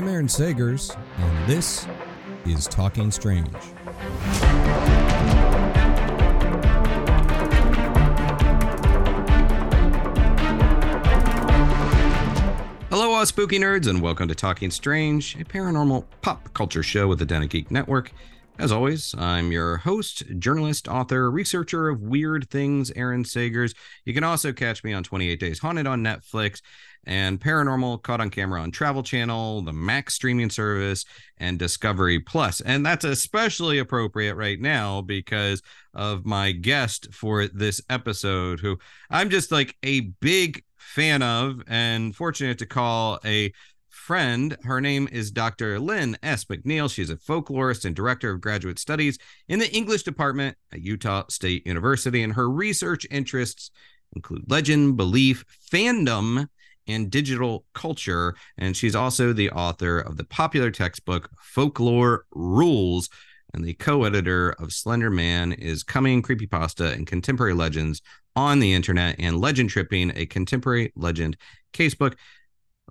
I'm Aaron Sagers, and this is Talking Strange. Hello, all spooky nerds, and welcome to Talking Strange, a paranormal pop culture show with the Den Geek Network. As always, I'm your host, journalist, author, researcher of weird things, Aaron Sagers. You can also catch me on 28 Days Haunted on Netflix and Paranormal Caught on Camera on Travel Channel, the Max streaming service, and Discovery Plus. And that's especially appropriate right now because of my guest for this episode, who I'm just like a big fan of and fortunate to call a friend. Her name is Dr. Lynne S. McNeill. She's a folklorist and director of graduate studies in the English department at Utah State University. And her research interests include legend, belief, fandom, and digital culture. And she's also the author of the popular textbook Folklore Rules. And the co editor of Slender Man is Coming Creepypasta and Contemporary Legends on the Internet and Legend Tripping, a contemporary legend casebook.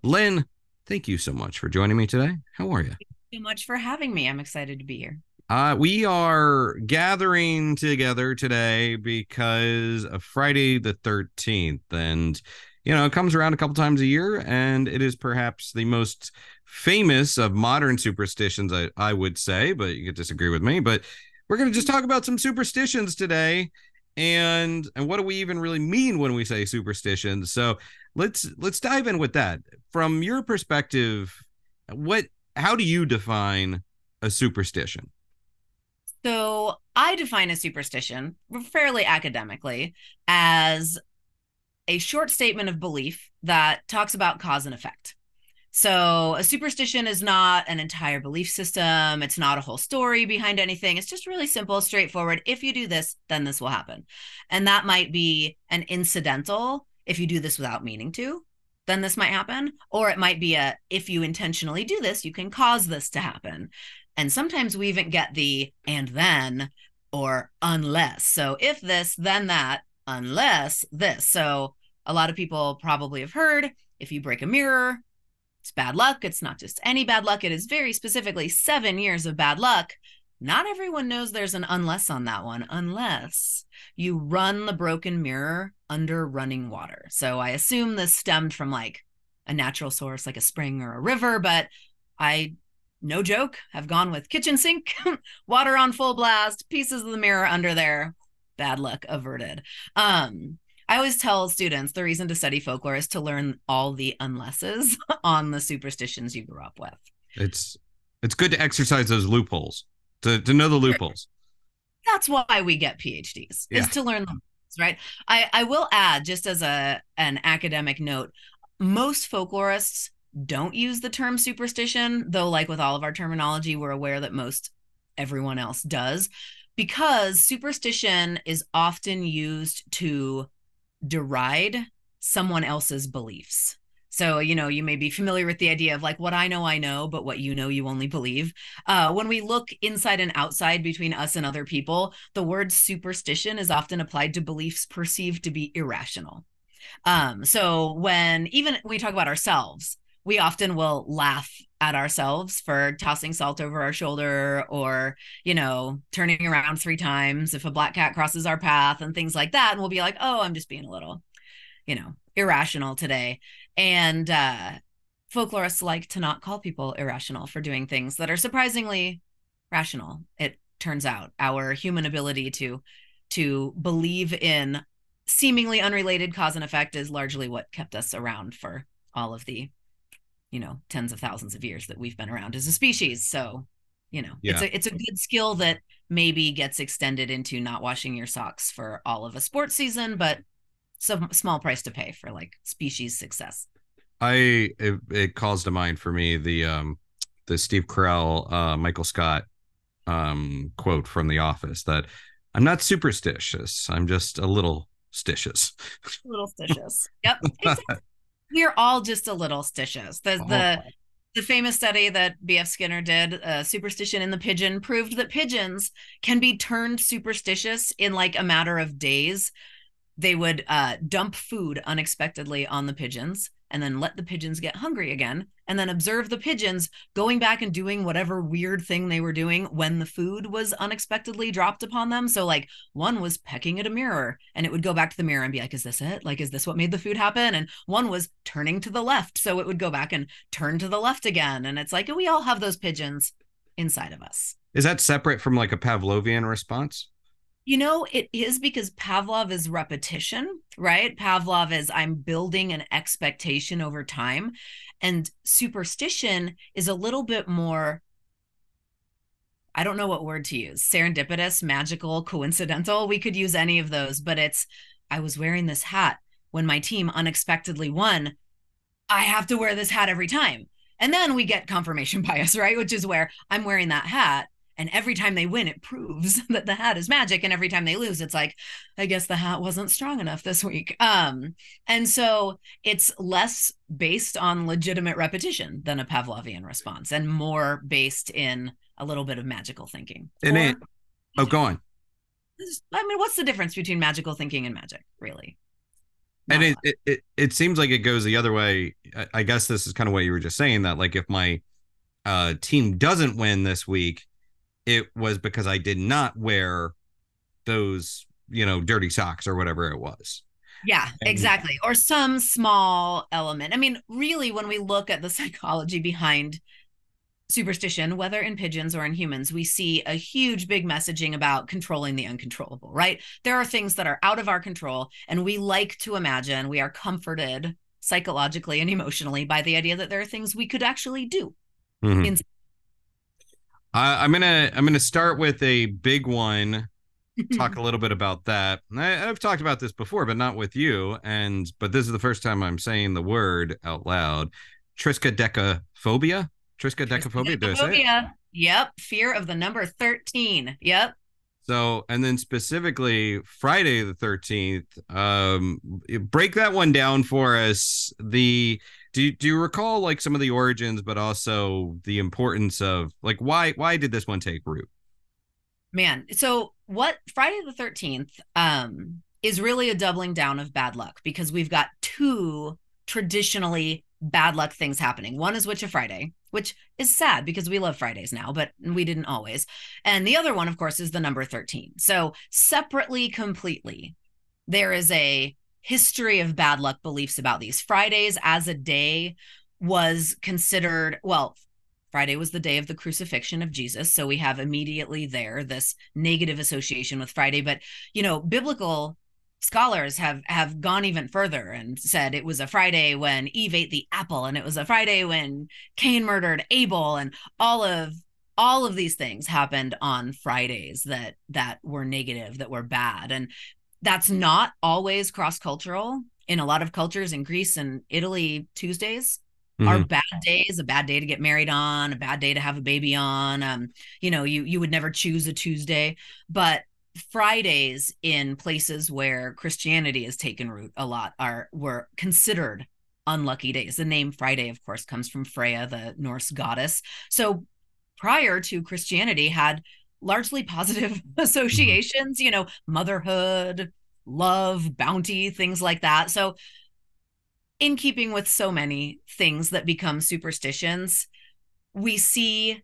Lynne, Thank you so much for joining me today. How are you? Thank you so much for having me. I'm excited to be here. Uh, we are gathering together today because of Friday the 13th. And, you know, it comes around a couple times a year, and it is perhaps the most famous of modern superstitions, I, I would say, but you could disagree with me. But we're going to just talk about some superstitions today and and what do we even really mean when we say superstitions so let's let's dive in with that from your perspective what how do you define a superstition so i define a superstition fairly academically as a short statement of belief that talks about cause and effect so a superstition is not an entire belief system. It's not a whole story behind anything. It's just really simple, straightforward. If you do this, then this will happen. And that might be an incidental if you do this without meaning to, then this might happen. Or it might be a if you intentionally do this, you can cause this to happen. And sometimes we even get the and then or unless. So if this, then that, unless this. So a lot of people probably have heard if you break a mirror, it's bad luck. It's not just any bad luck, it is very specifically seven years of bad luck. Not everyone knows there's an unless on that one, unless you run the broken mirror under running water. So I assume this stemmed from like a natural source, like a spring or a river, but I, no joke, have gone with kitchen sink, water on full blast, pieces of the mirror under there, bad luck averted. Um, I always tell students the reason to study folklore is to learn all the unlesses on the superstitions you grew up with. It's it's good to exercise those loopholes to, to know the loopholes. That's why we get PhDs yeah. is to learn them, right? I, I will add just as a an academic note, most folklorists don't use the term superstition, though like with all of our terminology, we're aware that most everyone else does because superstition is often used to deride someone else's beliefs. So, you know, you may be familiar with the idea of like, what I know, I know, but what you know, you only believe. Uh, when we look inside and outside between us and other people, the word superstition is often applied to beliefs perceived to be irrational. Um, so, when even we talk about ourselves, we often will laugh at ourselves for tossing salt over our shoulder or, you know, turning around three times if a black cat crosses our path and things like that. And we'll be like, oh, I'm just being a little, you know, irrational today. And uh, folklorists like to not call people irrational for doing things that are surprisingly rational. It turns out our human ability to to believe in seemingly unrelated cause and effect is largely what kept us around for all of the you know tens of thousands of years that we've been around as a species so you know yeah. it's a it's a good skill that maybe gets extended into not washing your socks for all of a sports season but some small price to pay for like species success. I it, it calls to mind for me the um the Steve Carell uh Michael Scott um quote from The Office that I'm not superstitious. I'm just a little stitious. A little stitious. Yep. We're all just a little stitious. The the oh. the famous study that B.F. Skinner did, uh, superstition in the pigeon, proved that pigeons can be turned superstitious in like a matter of days. They would uh, dump food unexpectedly on the pigeons and then let the pigeons get hungry again and then observe the pigeons going back and doing whatever weird thing they were doing when the food was unexpectedly dropped upon them. So like one was pecking at a mirror and it would go back to the mirror and be like is this it? Like is this what made the food happen? And one was turning to the left. So it would go back and turn to the left again. And it's like we all have those pigeons inside of us. Is that separate from like a pavlovian response you know, it is because Pavlov is repetition, right? Pavlov is I'm building an expectation over time. And superstition is a little bit more, I don't know what word to use serendipitous, magical, coincidental. We could use any of those, but it's I was wearing this hat when my team unexpectedly won. I have to wear this hat every time. And then we get confirmation bias, right? Which is where I'm wearing that hat and every time they win it proves that the hat is magic and every time they lose it's like i guess the hat wasn't strong enough this week. Um and so it's less based on legitimate repetition than a pavlovian response and more based in a little bit of magical thinking. And it oh go on. I mean what's the difference between magical thinking and magic really? And it, it, it it seems like it goes the other way. I guess this is kind of what you were just saying that like if my uh team doesn't win this week it was because I did not wear those, you know, dirty socks or whatever it was. Yeah, and, exactly. Or some small element. I mean, really, when we look at the psychology behind superstition, whether in pigeons or in humans, we see a huge big messaging about controlling the uncontrollable, right? There are things that are out of our control, and we like to imagine we are comforted psychologically and emotionally by the idea that there are things we could actually do mm-hmm. in I, am gonna I'm gonna start with a big one. talk a little bit about that. I, have talked about this before, but not with you. And but this is the first time I'm saying the word out loud. Triskaidekaphobia. Triskaidekaphobia. Did I say it? Yep. Fear of the number thirteen. Yep. So, and then specifically Friday the 13th, um, break that one down for us. The do you, do you recall like some of the origins, but also the importance of like why why did this one take root? Man, so what Friday the Thirteenth um, is really a doubling down of bad luck because we've got two traditionally bad luck things happening. One is Witch of Friday, which is sad because we love Fridays now, but we didn't always. And the other one, of course, is the number 13. So, separately, completely, there is a history of bad luck beliefs about these. Fridays as a day was considered, well, Friday was the day of the crucifixion of Jesus. So we have immediately there this negative association with Friday. But, you know, biblical scholars have have gone even further and said it was a friday when eve ate the apple and it was a friday when cain murdered abel and all of all of these things happened on fridays that that were negative that were bad and that's not always cross cultural. In a lot of cultures in Greece and Italy, Tuesdays mm-hmm. are bad days, a bad day to get married on, a bad day to have a baby on. Um, you know, you you would never choose a Tuesday, but Fridays in places where Christianity has taken root a lot are were considered unlucky days. The name Friday, of course, comes from Freya, the Norse goddess. So prior to Christianity had largely positive mm-hmm. associations, you know, motherhood, love, bounty, things like that. So, in keeping with so many things that become superstitions, we see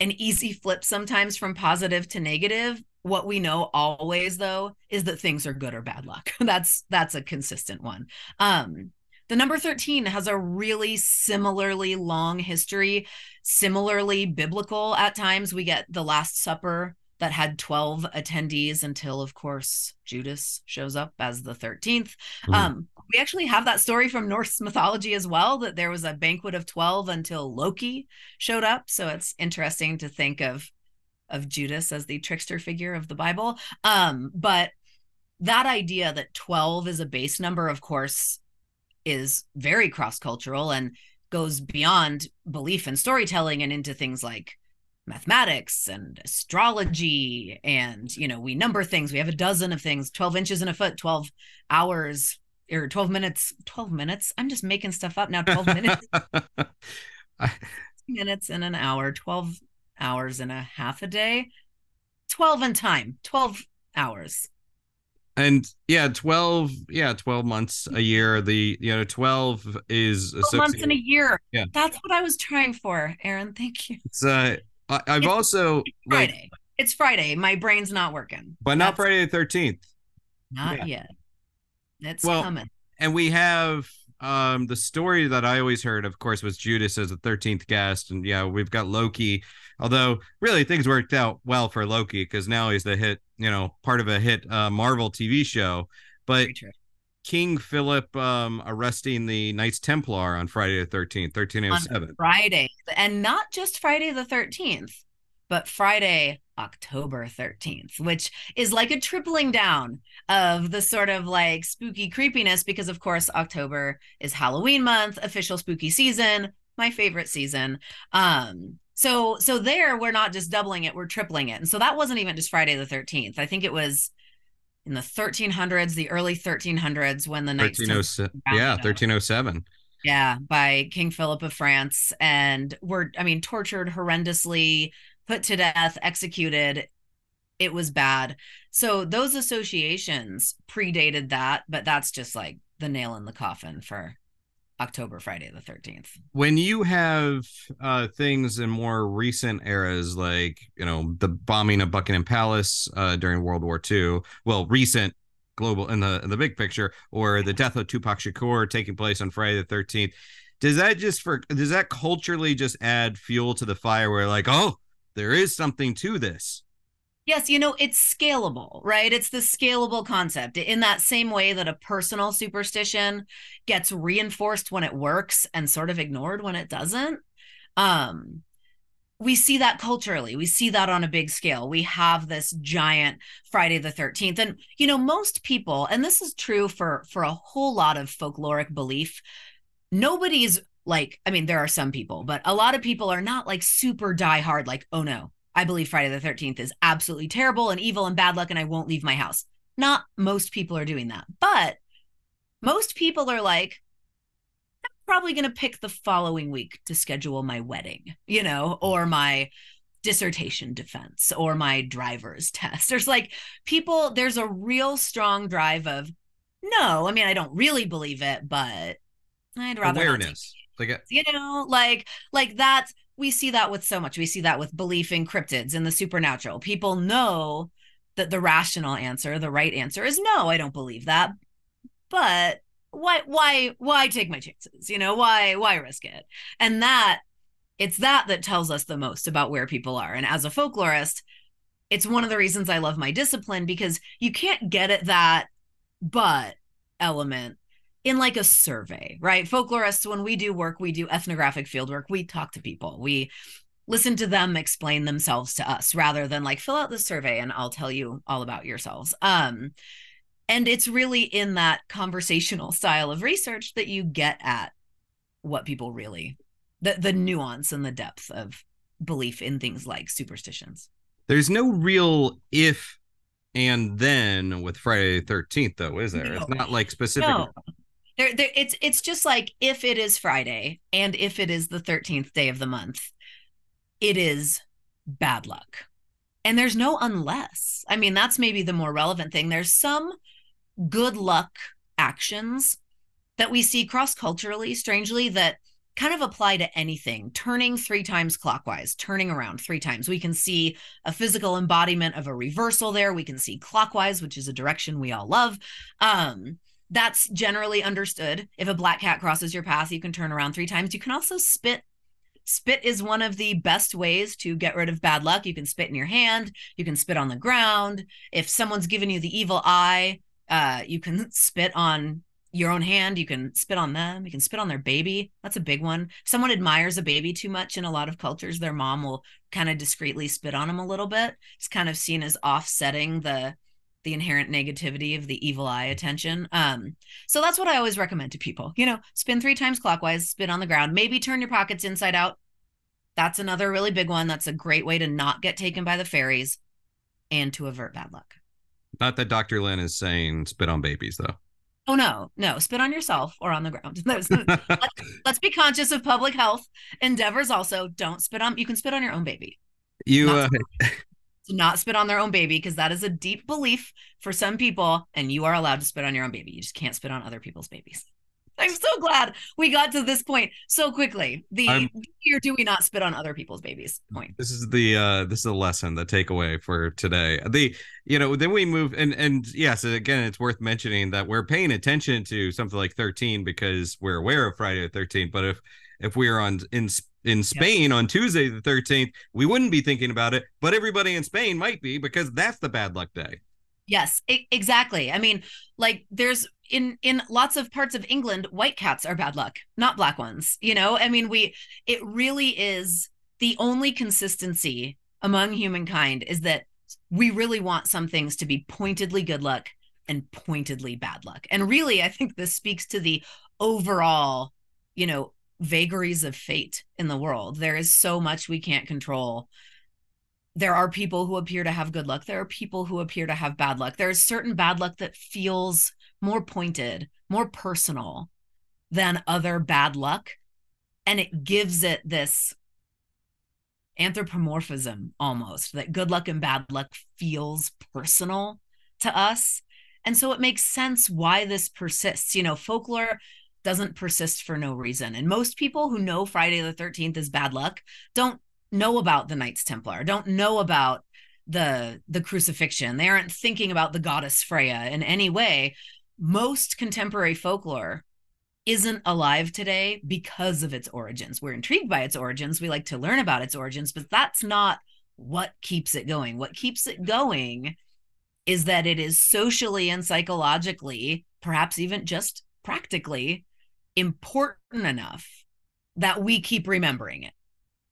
an easy flip sometimes from positive to negative. What we know always though is that things are good or bad luck. that's that's a consistent one. Um the number 13 has a really similarly long history, similarly biblical at times. We get the Last Supper that had 12 attendees until, of course, Judas shows up as the 13th. Mm-hmm. Um, we actually have that story from Norse mythology as well that there was a banquet of 12 until Loki showed up. So it's interesting to think of of Judas as the trickster figure of the Bible. Um, but that idea that 12 is a base number, of course, is very cross cultural and goes beyond belief and storytelling and into things like mathematics and astrology and you know we number things. We have a dozen of things 12 inches in a foot 12 hours or 12 minutes 12 minutes? I'm just making stuff up now. 12 minutes. I... minutes in an hour 12 hours and a half a day. 12 in time 12 hours and yeah 12 yeah 12 months a year the you know 12 is 12 months in a year yeah that's what i was trying for aaron thank you it's uh I, have also Friday. Like, it's Friday. My brain's not working. But not That's, Friday the thirteenth. Not yeah. yet. It's well, coming. And we have um the story that I always heard, of course, was Judas as the thirteenth guest, and yeah, we've got Loki. Although really things worked out well for Loki because now he's the hit, you know, part of a hit uh, Marvel TV show. But King Philip um, arresting the Knights Templar on Friday the 13th, 1307. Friday. And not just Friday the 13th, but Friday, October 13th, which is like a tripling down of the sort of like spooky creepiness because, of course, October is Halloween month, official spooky season, my favorite season. Um, so so there we're not just doubling it, we're tripling it. And so that wasn't even just Friday the 13th. I think it was in the 1300s, the early 1300s, when the Knights. Oh yeah, 1307. Yeah, by King Philip of France, and were I mean tortured horrendously, put to death, executed. It was bad. So those associations predated that, but that's just like the nail in the coffin for October Friday the 13th. When you have uh, things in more recent eras, like, you know, the bombing of Buckingham Palace uh, during World War II, well, recent global in the in the big picture, or the death of Tupac Shakur taking place on Friday the 13th, does that just for does that culturally just add fuel to the fire where like, oh, there is something to this? Yes, you know, it's scalable, right? It's the scalable concept in that same way that a personal superstition gets reinforced when it works and sort of ignored when it doesn't. Um, we see that culturally. We see that on a big scale. We have this giant Friday the 13th. And you know, most people, and this is true for for a whole lot of folkloric belief, nobody's like, I mean, there are some people, but a lot of people are not like super die hard, like, oh no, I believe Friday the 13th is absolutely terrible and evil and bad luck, and I won't leave my house. Not most people are doing that, but most people are like, I'm probably going to pick the following week to schedule my wedding, you know, or my dissertation defense or my driver's test. There's like people, there's a real strong drive of, no, I mean, I don't really believe it, but I'd rather awareness. Like, uh, you know, like, like that's we see that with so much. We see that with belief in cryptids and the supernatural. People know that the rational answer, the right answer is no, I don't believe that. But why why why take my chances? You know, why why risk it? And that it's that that tells us the most about where people are. And as a folklorist, it's one of the reasons I love my discipline because you can't get at that but element in like a survey, right? Folklorists, when we do work, we do ethnographic field work, we talk to people, we listen to them explain themselves to us rather than like fill out the survey and I'll tell you all about yourselves. Um, and it's really in that conversational style of research that you get at what people really the the nuance and the depth of belief in things like superstitions. There's no real if and then with Friday the 13th though, is there? No. It's not like specific no there, there it's it's just like if it is friday and if it is the 13th day of the month it is bad luck. And there's no unless. I mean that's maybe the more relevant thing. There's some good luck actions that we see cross culturally strangely that kind of apply to anything. Turning three times clockwise turning around three times. We can see a physical embodiment of a reversal there. We can see clockwise which is a direction we all love. Um that's generally understood. If a black cat crosses your path, you can turn around three times. You can also spit. Spit is one of the best ways to get rid of bad luck. You can spit in your hand, you can spit on the ground. If someone's given you the evil eye, uh, you can spit on your own hand, you can spit on them, you can spit on their baby. That's a big one. If someone admires a baby too much in a lot of cultures, their mom will kind of discreetly spit on them a little bit. It's kind of seen as offsetting the the inherent negativity of the evil eye attention. Um, so that's what I always recommend to people. You know, spin three times clockwise, spin on the ground, maybe turn your pockets inside out. That's another really big one. That's a great way to not get taken by the fairies and to avert bad luck. Not that Dr. Lynne is saying spit on babies, though. Oh no, no, spit on yourself or on the ground. let's, let's, be conscious of public health endeavors. Also, don't spit on. You can spit on your own baby. You not, uh, not spit on their own baby because that is a deep belief for some people, and you are allowed to spit on your own baby. You just can't spit on other people's babies. I'm so glad we got to this point so quickly. The I'm, or do we not spit on other people's babies point. This is the uh this is a lesson, the takeaway for today. The you know, then we move and and yes, again, it's worth mentioning that we're paying attention to something like 13 because we're aware of Friday the 13th. But if if we are on in in Spain on Tuesday the 13th, we wouldn't be thinking about it, but everybody in Spain might be because that's the bad luck day. Yes, exactly. I mean, like there's in in lots of parts of England, white cats are bad luck, not black ones. You know, I mean, we it really is the only consistency among humankind is that we really want some things to be pointedly good luck and pointedly bad luck. And really, I think this speaks to the overall, you know, vagaries of fate in the world. There is so much we can't control there are people who appear to have good luck. There are people who appear to have bad luck. There's certain bad luck that feels more pointed, more personal than other bad luck. And it gives it this anthropomorphism almost that good luck and bad luck feels personal to us. And so it makes sense why this persists. You know, folklore doesn't persist for no reason. And most people who know Friday the 13th is bad luck don't know about the Knights Templar, don't know about the the crucifixion. They aren't thinking about the goddess Freya in any way. Most contemporary folklore isn't alive today because of its origins. We're intrigued by its origins. We like to learn about its origins, but that's not what keeps it going. What keeps it going is that it is socially and psychologically, perhaps even just practically important enough that we keep remembering it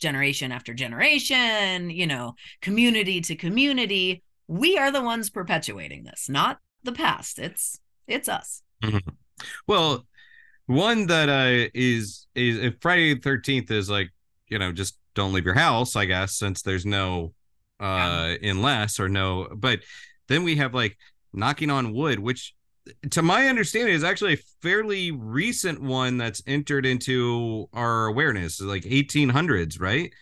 generation after generation, you know, community to community. We are the ones perpetuating this, not the past. It's it's us. Mm-hmm. Well, one that uh, is is if Friday the Thirteenth is like you know just don't leave your house, I guess, since there's no uh yeah. unless or no, but then we have like knocking on wood, which to my understanding is actually a fairly recent one that's entered into our awareness like 1800s right?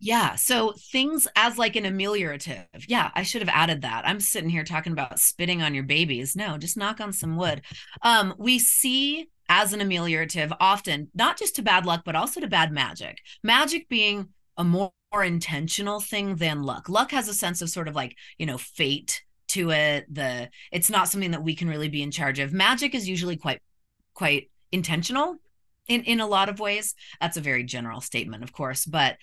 Yeah so things as like an ameliorative. Yeah i should have added that. I'm sitting here talking about spitting on your babies. No just knock on some wood. Um we see as an ameliorative often not just to bad luck but also to bad magic. Magic being a more, more intentional thing than luck. Luck has a sense of sort of like you know fate to it the it's not something that we can really be in charge of. Magic is usually quite quite intentional in in a lot of ways. That's a very general statement of course but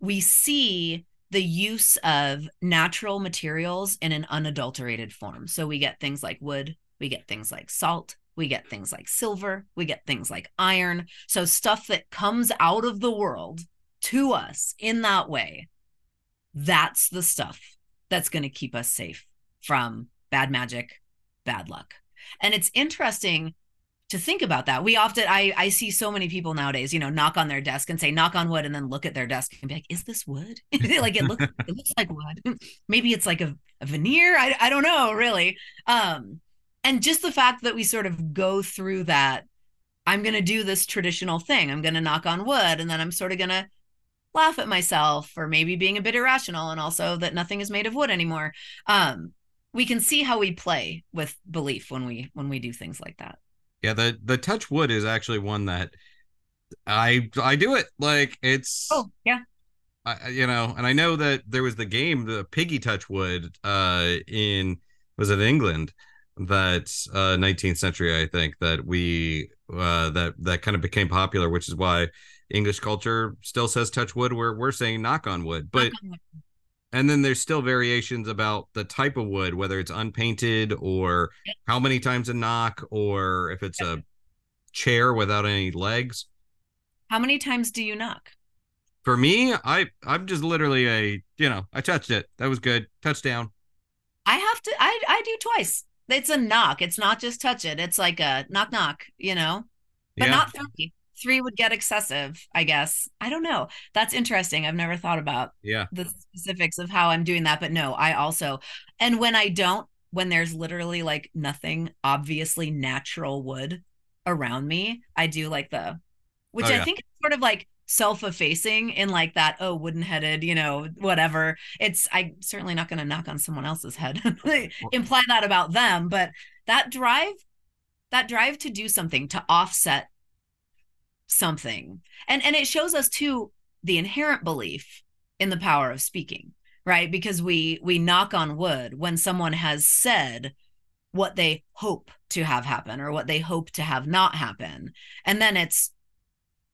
we see the use of natural materials in an unadulterated form. So we get things like wood we get things like salt we get things like silver we get things like iron. So stuff that comes out of the world to us in that way that's the stuff that's going to keep us safe from bad magic, bad luck. And it's interesting to think about that. We often I I see so many people nowadays, you know, knock on their desk and say knock on wood and then look at their desk and be like, is this wood? like it looks it looks like wood. Maybe it's like a, a veneer. I I don't know, really. Um and just the fact that we sort of go through that I'm going to do this traditional thing. I'm going to knock on wood and then I'm sort of going to laugh at myself for maybe being a bit irrational and also that nothing is made of wood anymore. Um we can see how we play with belief when we when we do things like that. Yeah the the touch wood is actually one that i i do it like it's oh yeah. I, you know and i know that there was the game the tiggy touch wood uh in was it england? That uh 19th century i think that we uh that that kind of became popular which is why english culture still says touch wood. Where we're saying knock on wood. But on wood and then there's still variations about the type of wood whether it's unpainted or how many times a knock or if it's a chair without any legs how many times do you knock for me i i'm just literally a you know i touched it that was good touchdown I have to. I I do twice. It's a knock. It's not just touch it. It's like a knock knock. You know, but yeah. not three. Three would get excessive. I guess. I don't know. That's interesting. I've never thought about yeah the specifics of how I'm doing that. But no, I also and when I don't, when there's literally like nothing obviously natural wood around me, I do like the, which oh, yeah. I think is sort of like self-effacing in like that oh wooden-headed you know whatever it's i'm certainly not going to knock on someone else's head imply that about them but that drive that drive to do something to offset something and and it shows us too the inherent belief in the power of speaking right because we we knock on wood when someone has said what they hope to have happen or what they hope to have not happen and then it's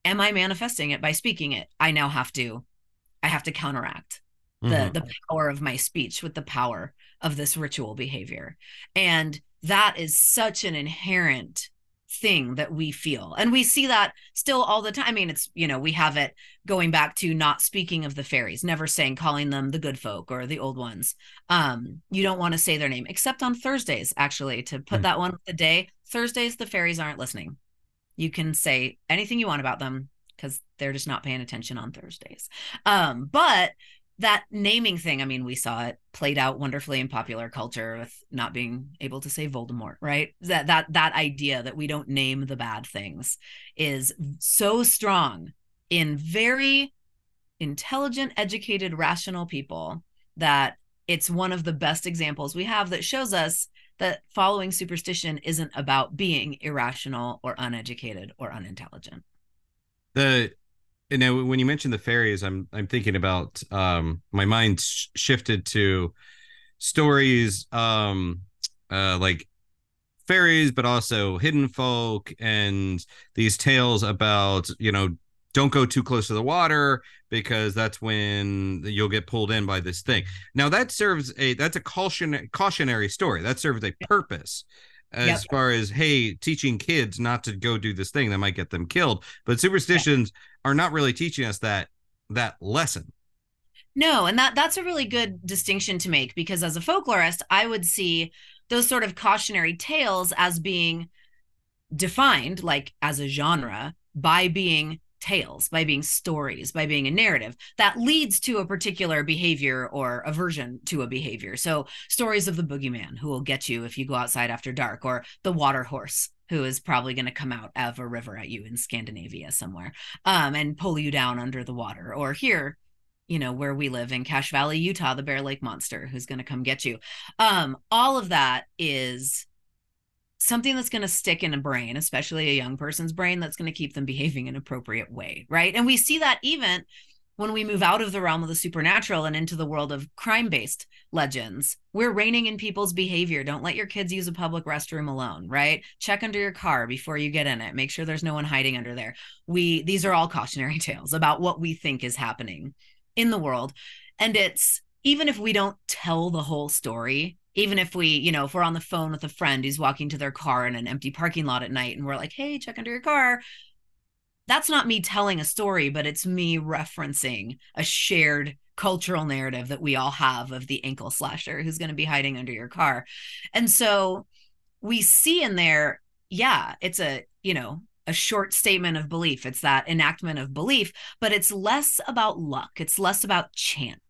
am I manifesting it by speaking it? I now have to, I have to counteract the mm-hmm. the power of my speech with the power of this ritual behavior. And that is such an inherent thing that we feel. And we see that still all the time. I mean, it's, you know, we have it going back to not speaking of the fairies, never saying, calling them the good folk or the old ones. Um, you don't want to say their name, except on Thursdays, actually, to put mm-hmm. that one the day. Thursdays, the fairies aren't listening. You can say anything you want about them because they're just not paying attention on Thursdays. Um, but that naming thing, I mean, we saw it played out wonderfully in popular culture with not being able to say Voldemort, right? That that that idea that we don't name the bad things is so strong in very intelligent, educated, rational people that it's one of the best examples we have that shows us that following superstition isn't about being irrational or uneducated or unintelligent. The you know when you mentioned the fairies, I'm I'm thinking about um my mind sh- shifted to stories um uh like fairies but also hidden folk and these tales about you know don't go too close to the water because that's when you'll get pulled in by this thing. Now that serves a that's a caution cautionary story. That serves a purpose as yep. far as hey, teaching kids not to go do this thing that might get them killed. But superstitions are not really teaching us that that lesson. No, and that that's a really good distinction to make because as a folklorist, I would see those sort of cautionary tales as being defined like as a genre by being tales, by being stories, by being a narrative that leads to a particular behavior or aversion to a behavior. So, stories of the boogeyman who will get you if you go outside after dark, or the water horse who is probably going to come out of a river at you in Scandinavia somewhere um, and pull you down under the water, or here. You know, where we live in Cache Valley, Utah, the Bear Lake Monster who's going to come get you. Um, all of that is something that's going to stick in a brain, especially a young person's brain, that's going to keep them behaving in an appropriate way. Right. And we see that even when we move out of the realm of the supernatural and into the world of crime based legends, we're reining in people's behavior. Don't let your kids use a public restroom alone, right? Check under your car before you get in it. Make sure there's no one hiding under there. We, these are all cautionary tales about what we think is happening in the world. And it's, even if we don't tell the whole story, even if we, you know, if we're on the phone with a friend who's walking to their car in an empty parking lot at night and we're like, hey, check under your car. That's not me telling a story, but it's me referencing a shared cultural narrative that we all have of the ankle slasher who's going to be hiding under your car. And so we see in there, yeah, it's a, you know, a short statement of belief. It's that enactment of belief, but it's less about luck. It's less about chance.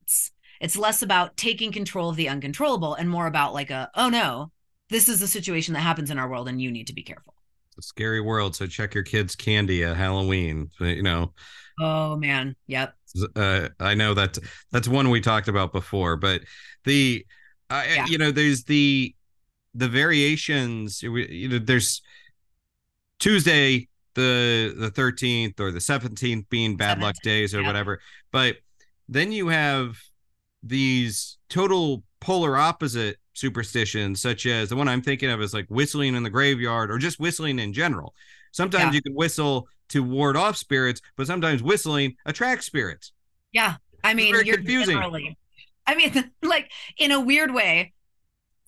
It's less about taking control of the uncontrollable and more about like a, oh no, this is the situation that happens in our world and you need to be careful. It's a scary world. So check your kids' candy at Halloween. You know. Oh man. Yep. Uh, I know that that's one we talked about before, but the, uh, yeah. you know, there's the, the variations, you know, there's Tuesday, the the 13th or the 17th being bad 17th, luck days or yeah. whatever. But then you have these total polar opposite superstitions, such as the one I'm thinking of is like whistling in the graveyard or just whistling in general. Sometimes yeah. you can whistle to ward off spirits, but sometimes whistling attracts spirits. Yeah. I mean, it's very confusing. I mean, like in a weird way,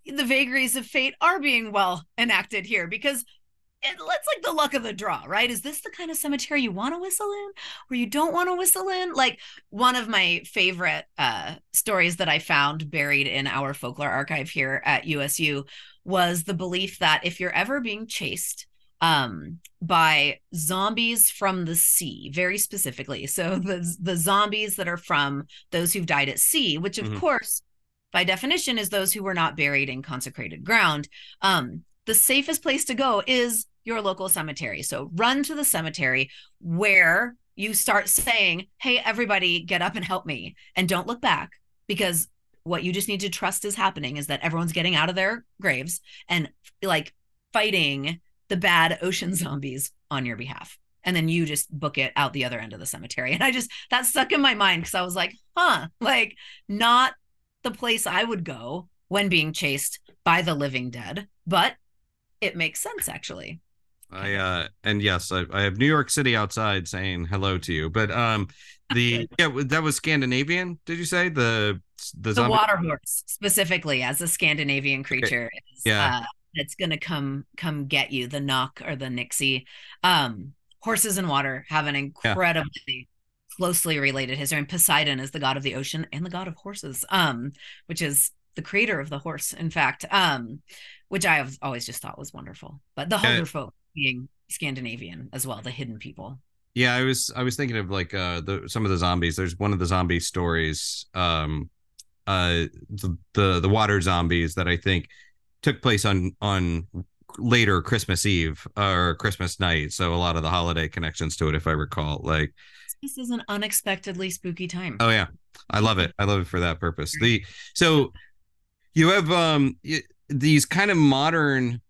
the vagaries of fate are being well enacted here because it's like the luck of the draw, right? Is this the kind of cemetery you want to whistle in or you don't want to whistle in? Like one of my favorite uh, stories that I found buried in our folklore archive here at USU was the belief that if you're ever being chased um, by zombies from the sea, very specifically, so the the zombies that are from those who've died at sea, which of mm-hmm. course by definition is those who were not buried in consecrated ground um, the safest place to go is your local cemetery. So run to the cemetery where you start saying, Hey, everybody, get up and help me. And don't look back because what you just need to trust is happening is that everyone's getting out of their graves and like fighting the bad ocean zombies on your behalf. And then you just book it out the other end of the cemetery. And I just, that stuck in my mind because I was like, huh, like not the place I would go when being chased by the living dead, but it makes sense actually. I uh and yes, I, I have New York City outside saying hello to you. But um the yeah that was Scandinavian, did you say? The the, the water horse specifically as a Scandinavian creature okay. is, yeah. Uh, that's gonna come come get you, the knock or the nixie. Um horses and water have an incredibly yeah. closely related history. And Poseidon is the god of the ocean and the god of horses, um, which is the creator of the horse, in fact. Um, which I have always just thought was wonderful. But the Hulder folk being Scandinavian as well, the hidden people. Yeah, I was I was thinking of like uh the some of the zombies. There's one of the zombie stories, um uh the the, the water zombies that I think took place on on later Christmas Eve or Christmas night. So a lot of the holiday connections to it, if I recall. Like this is an unexpectedly spooky time. Oh yeah. I love it. I love it for that purpose. The so you have um these kind of modern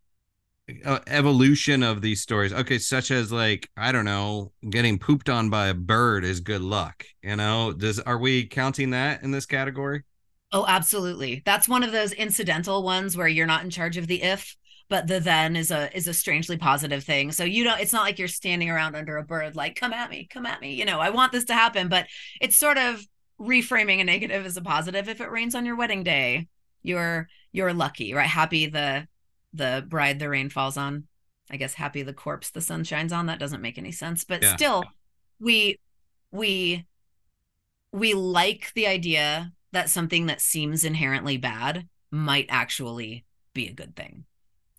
uh, evolution of these stories okay such as like i don't know getting pooped on by a bird is good luck you know? Does are we counting that in this category? Oh absolutely. That's one of those incidental ones where you're not in charge of the if but the then is a is a strangely positive thing. So you don't it's not like you're standing around under a bird like come at me come at me you know i want this to happen but it's sort of reframing a negative as a positive if it rains on your wedding day you're you're lucky right? Happy the the bride the rain falls on. I guess happy the corpse the sun shines on. That doesn't make any sense. But yeah. still we we we like the idea that something that seems inherently bad might actually be a good thing.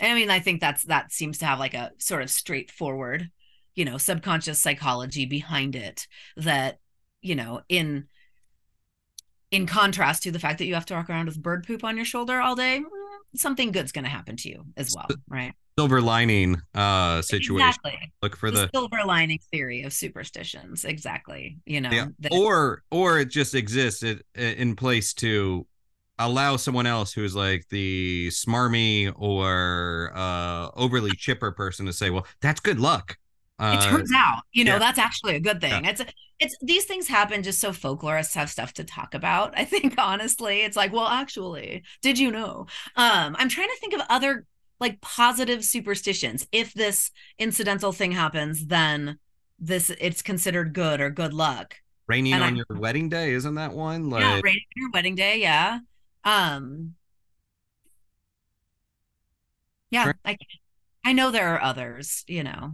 I mean i think that's that seems to have like a sort of straightforward you know subconscious psychology behind it that you know in in contrast to the fact that you have to walk around with bird poop on your shoulder all day something good's going to happen to you as well right silver lining uh situation exactly. look for the, the, silver lining theory of superstitions exactly you know yeah. that- or or it just exists it, in place to allow someone else who's like the smarmy or uh overly chipper person to say well that's good luck uh, it turns out you know yeah. that's actually a good thing. Yeah. it's it's these things happen just so folklorists have stuff to talk about i think honestly. It's like well actually did you know? Um i'm trying to think of other like positive superstitions. If this incidental thing happens then this it's considered good or good luck. Raining and on I, your wedding day isn't that one? Like yeah raining on your wedding day yeah. Um yeah i i know there are others you know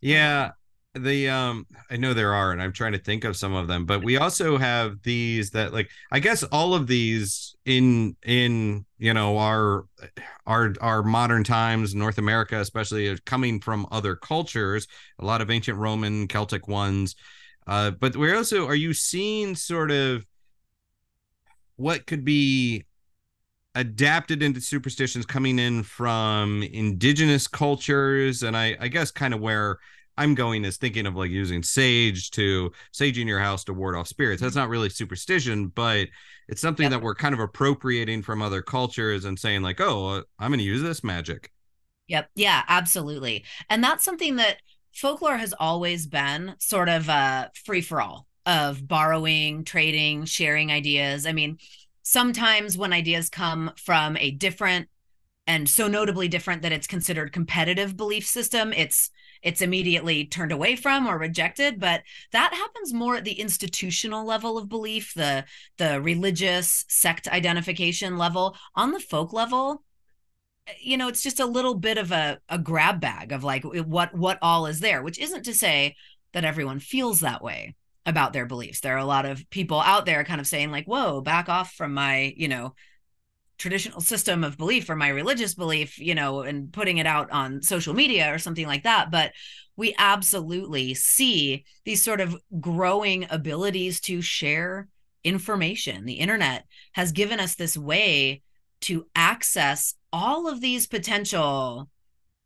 yeah, the um I know there are and I'm trying to think of some of them, but we also have these that like I guess all of these in in you know our our our modern times North America especially are coming from other cultures, a lot of ancient Roman Celtic ones. Uh but we're also are you seeing sort of what could be adapted into superstitions coming in from indigenous cultures. And i i guess kind of where i'm going is thinking of like using sage to sage in your house to ward off spirits. That's not really superstition but it's something yep. that we're kind of appropriating from other cultures and saying like oh uh, i'm going to use this magic. Yep. Yeah absolutely. And that's something that folklore has always been sort of a free for all of borrowing trading sharing ideas. I mean sometimes when ideas come from a different and so notably different that it's considered competitive belief system it's it's immediately turned away from or rejected but that happens more at the institutional level of belief the the religious sect identification level. On the folk level eh, you know it's just a little bit of a, a grab bag of like eh, what what all is there which isn't to say that everyone feels that way about their beliefs. There are a lot of people out there kind of saying like whoa back off from my you know traditional system of belief or my religious belief you know and putting it out on social media or something like that. But we absolutely see these sort of growing abilities to share information. The internet has given us this way to access all of these potential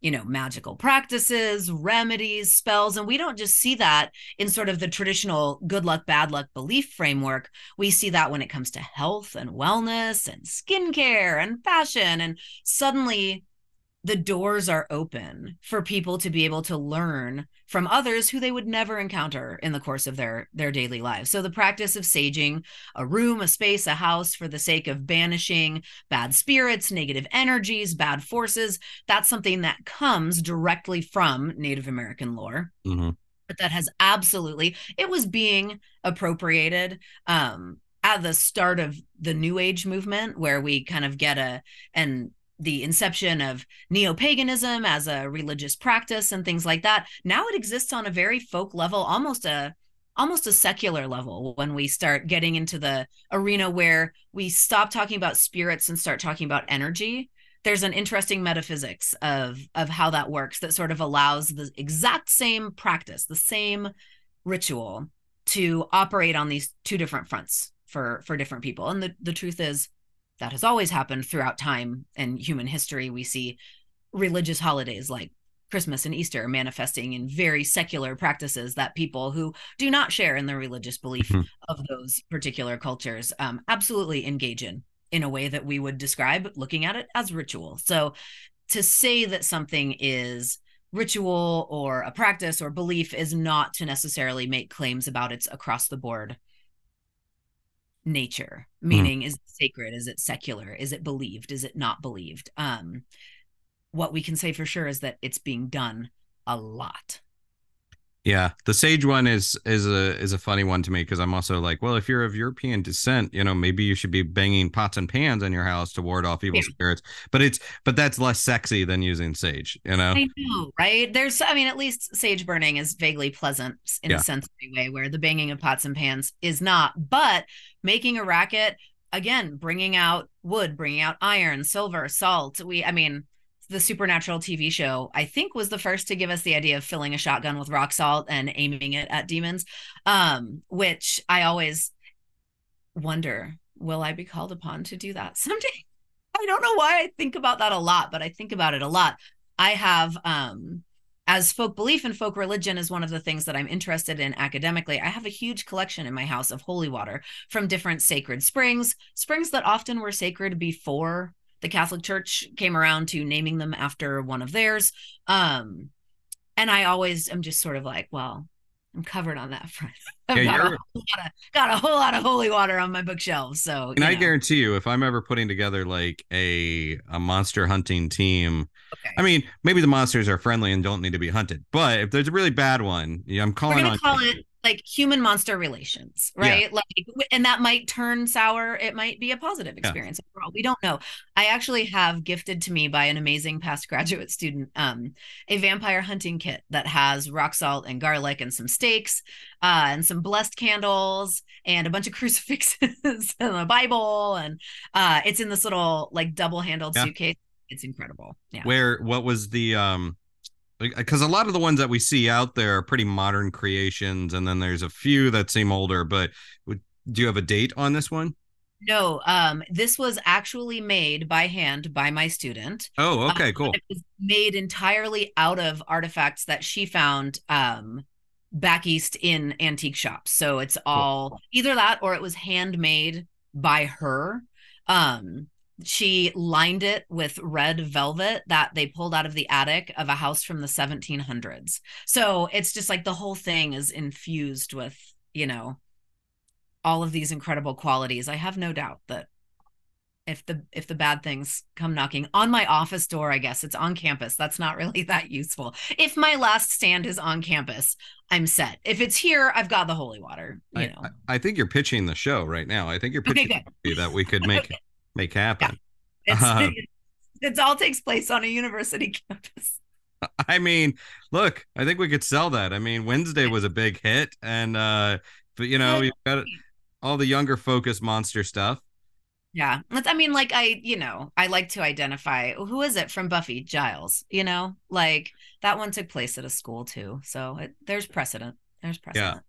you know magical practices remedies spells and we don't just see that in sort of the traditional good luck bad luck belief framework. We see that when it comes to health and wellness and skincare and fashion and suddenly the doors are open for people to be able to learn from others who they would never encounter in the course of their their daily lives. So the practice of saging a room, a space, a house for the sake of banishing bad spirits, negative energies, bad forces, that's something that comes directly from Native American lore. Mm-hmm. But that has absolutely it was being appropriated um at the start of the new age movement where we kind of get a and the inception of neo-paganism as a religious practice and things like that now it exists on a very folk level almost a almost a secular level when we start getting into the arena where we stop talking about spirits and start talking about energy. There's an interesting metaphysics of of how that works that sort of allows the exact same practice the same ritual to operate on these two different fronts for for different people. And the the truth is that has always happened throughout time and human history. We see religious holidays like Christmas and Easter manifesting in very secular practices that people who do not share in the religious belief mm-hmm. of those particular cultures um, absolutely engage in in a way that we would describe looking at it as ritual. So to say that something is ritual or a practice or belief is not to necessarily make claims about its across the board nature hmm. meaning mm. is it sacred is it secular is it believed is it not believed um what we can say for sure is that it's being done a lot yeah, the sage one is is a is a funny one to me because I'm also like, well, if you're of European descent, you know, maybe you should be banging pots and pans in your house to ward off evil yeah. spirits. But it's but that's less sexy than using sage, you know. I know, right? There's, I mean, at least sage burning is vaguely pleasant in yeah. a sensory way, where the banging of pots and pans is not. But making a racket, again, bringing out wood, bringing out iron, silver, salt. We, I mean the Supernatural TV show, I think was the first to give us the idea of filling a shotgun with rock salt and aiming it at demons. Um, which I always wonder, will I be called upon to do that someday? I don't know why I think about that a lot, but I think about it a lot. I have um as folk belief and folk religion is one of the things that I'm interested in academically. I have a huge collection in my house of holy water from different sacred springs, springs that often were sacred before the Catholic Church came around to naming them after one of theirs. Um, and I always am just sort of like, well, I'm covered on that front. I've yeah, got, a of, got, a whole lot of holy water on my bookshelves. So, and I know. guarantee you, if I'm ever putting together like a a monster hunting team, okay. I mean, maybe the monsters are friendly and don't need to be hunted, but if there's a really bad one, yeah, I'm calling on. Call it like human monster relations, right? Yeah. Like, and that might turn sour. It might be a positive experience yeah. We don't know. I actually have gifted to me by an amazing past graduate student um, a vampire hunting kit that has rock salt and garlic and some stakes uh, and some blessed candles and a bunch of crucifixes and a Bible. And uh, it's in this little like double handled yeah. suitcase. It's incredible. Yeah. Where, what was the, um, because a lot of the ones that we see out there are pretty modern creations and then there's a few that seem older but do you have a date on this one? No um this was actually made by hand by my student. Oh okay um, cool. it was made entirely out of artifacts that she found um back east in antique shops. So it's all cool. either that or it was handmade by her. Um she lined it with red velvet that they pulled out of the attic of a house from the 1700s. So it's just like the whole thing is infused with, you know, all of these incredible qualities. I have no doubt that if the if the bad things come knocking on my office door, I guess it's on campus. That's not really that useful. If my last stand is on campus, I'm set. If it's here, I've got the holy water. You know. I, I think you're pitching the show right now. I think you're pitching okay, that we could make okay make happen. Yeah. It's, um, it all takes place on a university campus. I mean, look, I think we could sell that. I mean, Wednesday was a big hit, and uh, but you know, you've got all the younger focus monster stuff. Yeah. I mean, like, I, you know, I like to identify who is it from Buffy? Giles, you know, like that one took place at a school too. So it, there's precedent. There's precedent. Yeah.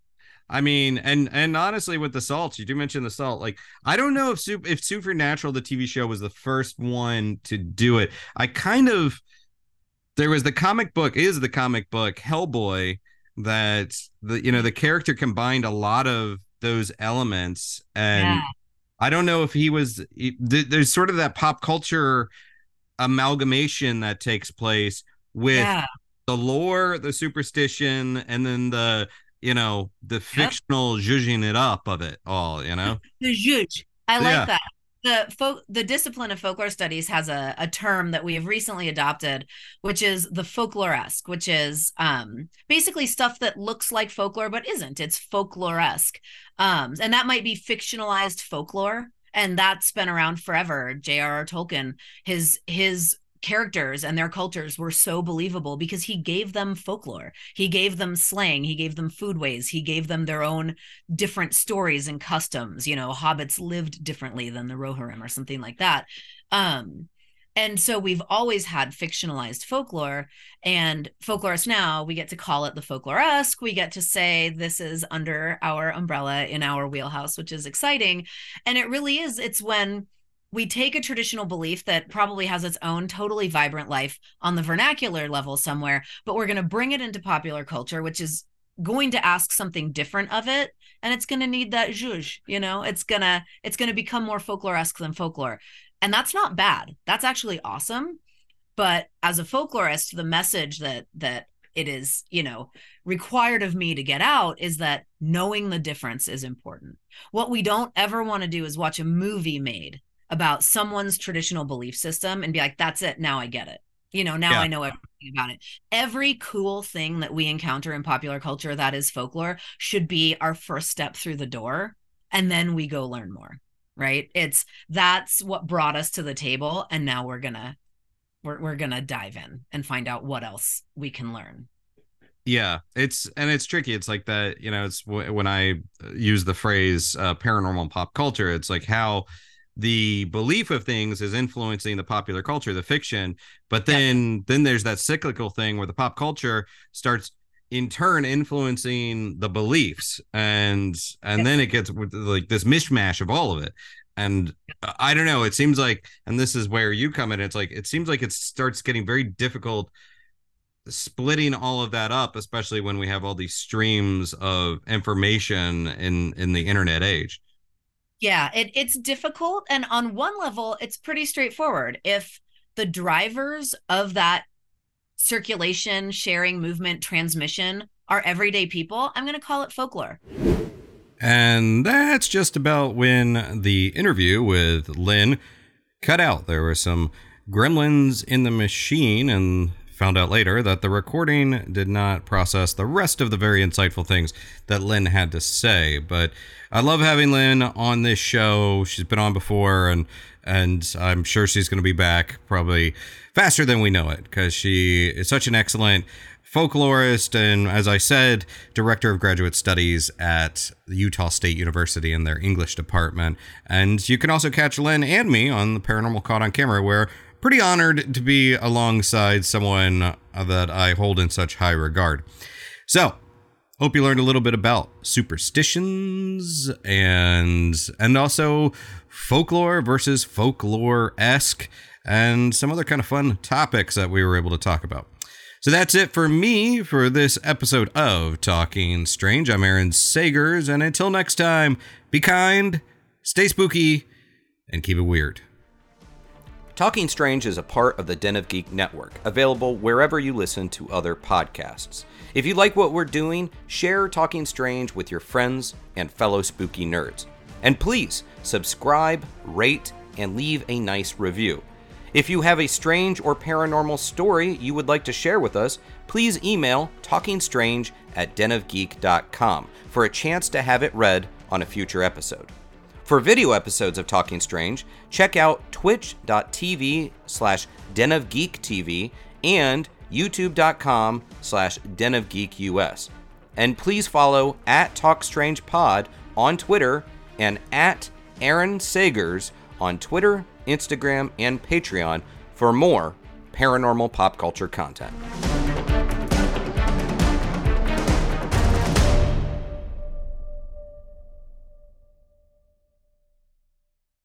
I mean, and and honestly, with the salts, you do mention the salt. Like, I don't know if super if Supernatural, the TV show, was the first one to do it. I kind of there was the comic book is the comic book Hellboy that the you know the character combined a lot of those elements and yeah. I don't know if he was there's sort of that pop culture amalgamation that takes place with yeah. the lore, the superstition, and then the you know the yep. fictional zhuzhing it up of it all. You know the zhuzh. I like yeah. that the folk the discipline of folklore studies has a, a term that we have recently adopted which is the folkloresque which is um, basically stuff that looks like folklore but isn't it's folkloresque um, and that might be fictionalized folklore and that's been around forever j.r.r tolkien his his characters and their cultures were so believable because he gave them folklore. He gave them slang, he gave them foodways, he gave them their own different stories and customs. You know, hobbits lived differently than the Rohirrim or something like that. Um, and so we've always had fictionalized folklore and folklorists now we get to call it the folkloresque we get to say this is under our umbrella in our wheelhouse which is exciting and it really is it's when we take a traditional belief that probably has its own totally vibrant life on the vernacular level somewhere, but we're going to bring it into popular culture, which is going to ask something different of it and it's going to need that zhuzh you know? It's going to it's going to become more folkloresque than folklore. And that's not bad. That's actually awesome. But as a folklorist the message that that it is you know required of me to get out is that knowing the difference is important. What we don't ever want to do is watch a movie made about someone's traditional belief system and be like, that's it. Now I get it. You know, now yeah. I know everything about it. Every cool thing that we encounter in popular culture that is folklore should be our first step through the door. And then we go learn more. Right. It's that's what brought us to the table. And now we're gonna we're we're gonna dive in and find out what else we can learn yeah it's and it's tricky it's like that you know it's when i use the phrase uh, paranormal pop culture it's like how the belief of things is influencing the popular culture the fiction. But then yeah. then there's that cyclical thing where the pop culture starts in turn influencing the beliefs. And and yeah. then it gets with like this mishmash of all of it. And i don't know. It seems like and this is where you come in it's like it seems like it starts getting very difficult splitting all of that up especially when we have all these streams of information in in the internet age yeah, it, it's difficult. And on one level, it's pretty straightforward. If the drivers of that circulation, sharing, movement, transmission are everyday people, I'm going to call it folklore. And that's just about when the interview with Lynne cut out. There were some gremlins in the machine, and found out later that the recording did not process the rest of the very insightful things that Lynne had to say. But I love having Lynne on this show. She's been on before, and and I'm sure she's going to be back probably faster than we know it because she is such an excellent folklorist and, as I said, director of graduate studies at Utah State University in their English department. And you can also catch Lynne and me on the Paranormal Caught on Camera, where pretty honored to be alongside someone uh, that I hold in such high regard. So, hope you learned a little bit about superstitions and and also folklore versus folklore-esque and some other kind of fun topics that we were able to talk about. So that's it for me for this episode of Talking Strange. I'm Aaron Sagers, and until next time, be kind, stay spooky, and keep it weird. Talking Strange is a part of the Den of Geek network, available wherever you listen to other podcasts. If you like what we're doing, share Talking Strange with your friends and fellow spooky nerds. And please subscribe, rate, and leave a nice review. If you have a strange or paranormal story you would like to share with us, please email talkingstrange at denofgeek.com for a chance to have it read on a future episode. For video episodes of Talking Strange, check out twitch.tv slash den of geek TV and youtube.com slash den of geek US. And please follow at Talk Strange Pod on Twitter and at Aaron Sagers on Twitter, Instagram, and Patreon for more paranormal pop culture content.